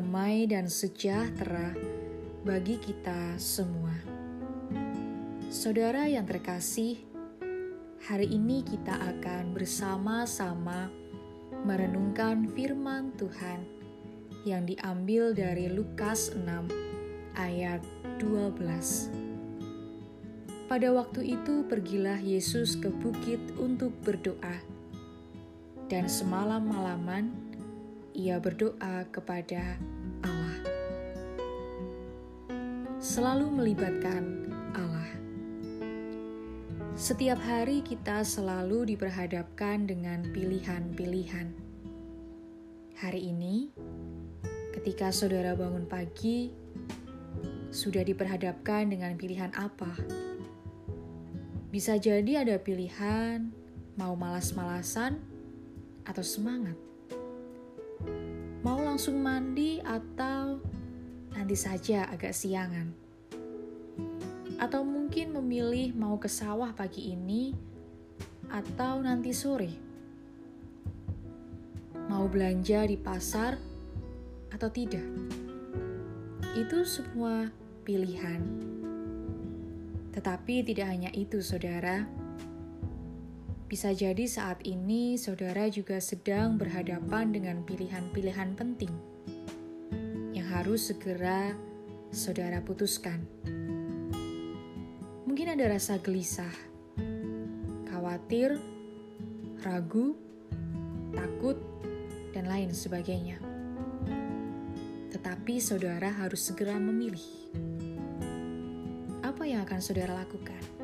damai dan sejahtera bagi kita semua. Saudara yang terkasih, hari ini kita akan bersama-sama merenungkan firman Tuhan yang diambil dari Lukas 6 ayat 12. Pada waktu itu pergilah Yesus ke bukit untuk berdoa. Dan semalam-malaman ia berdoa kepada Allah. Selalu melibatkan Allah. Setiap hari kita selalu diperhadapkan dengan pilihan-pilihan. Hari ini, ketika saudara bangun pagi, sudah diperhadapkan dengan pilihan apa? Bisa jadi ada pilihan mau malas-malasan atau semangat. Langsung mandi atau nanti saja agak siangan. Atau mungkin memilih mau ke sawah pagi ini atau nanti sore. Mau belanja di pasar atau tidak. Itu semua pilihan tetapi tidak hanya itu, saudara. Bisa jadi saat ini saudara juga sedang berhadapan dengan pilihan-pilihan penting yang harus segera saudara putuskan. Mungkin ada rasa gelisah, khawatir, ragu, takut, dan lain sebagainya. Tetapi saudara harus segera memilih apa yang akan saudara lakukan?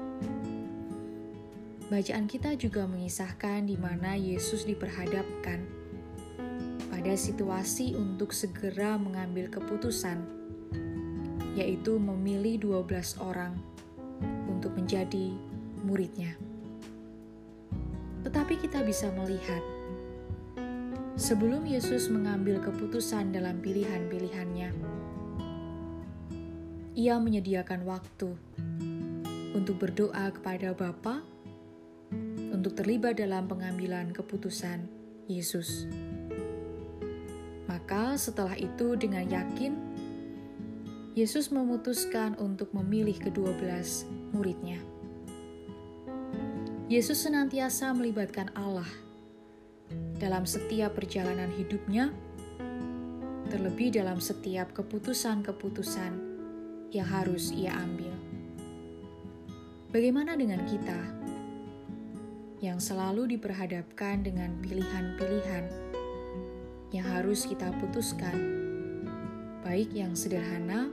Bacaan kita juga mengisahkan di mana Yesus diperhadapkan pada situasi untuk segera mengambil keputusan, yaitu memilih 12 orang untuk menjadi muridnya. Tetapi kita bisa melihat, sebelum Yesus mengambil keputusan dalam pilihan-pilihannya, ia menyediakan waktu untuk berdoa kepada Bapa untuk terlibat dalam pengambilan keputusan Yesus. Maka setelah itu dengan yakin Yesus memutuskan untuk memilih kedua belas muridnya. Yesus senantiasa melibatkan Allah dalam setiap perjalanan hidupnya, terlebih dalam setiap keputusan-keputusan yang harus ia ambil. Bagaimana dengan kita yang selalu diperhadapkan dengan pilihan-pilihan yang harus kita putuskan, baik yang sederhana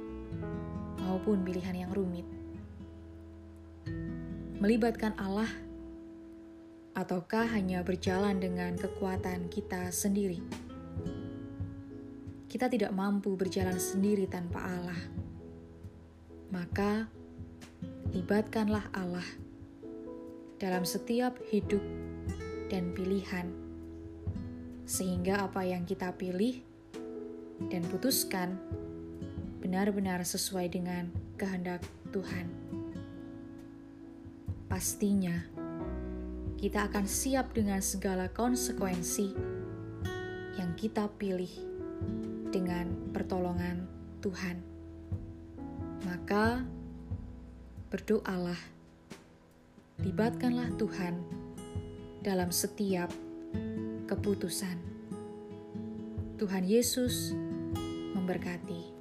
maupun pilihan yang rumit? Melibatkan Allah, ataukah hanya berjalan dengan kekuatan kita sendiri? Kita tidak mampu berjalan sendiri tanpa Allah maka libatkanlah Allah dalam setiap hidup dan pilihan, sehingga apa yang kita pilih dan putuskan benar-benar sesuai dengan kehendak Tuhan. Pastinya, kita akan siap dengan segala konsekuensi yang kita pilih dengan pertolongan Tuhan maka berdoalah, libatkanlah Tuhan dalam setiap keputusan. Tuhan Yesus memberkati.